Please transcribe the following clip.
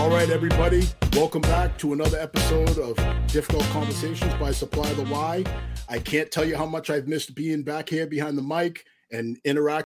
All right, everybody. Welcome back to another episode of Difficult Conversations by Supply the Why. I can't tell you how much I've missed being back here behind the mic and interacting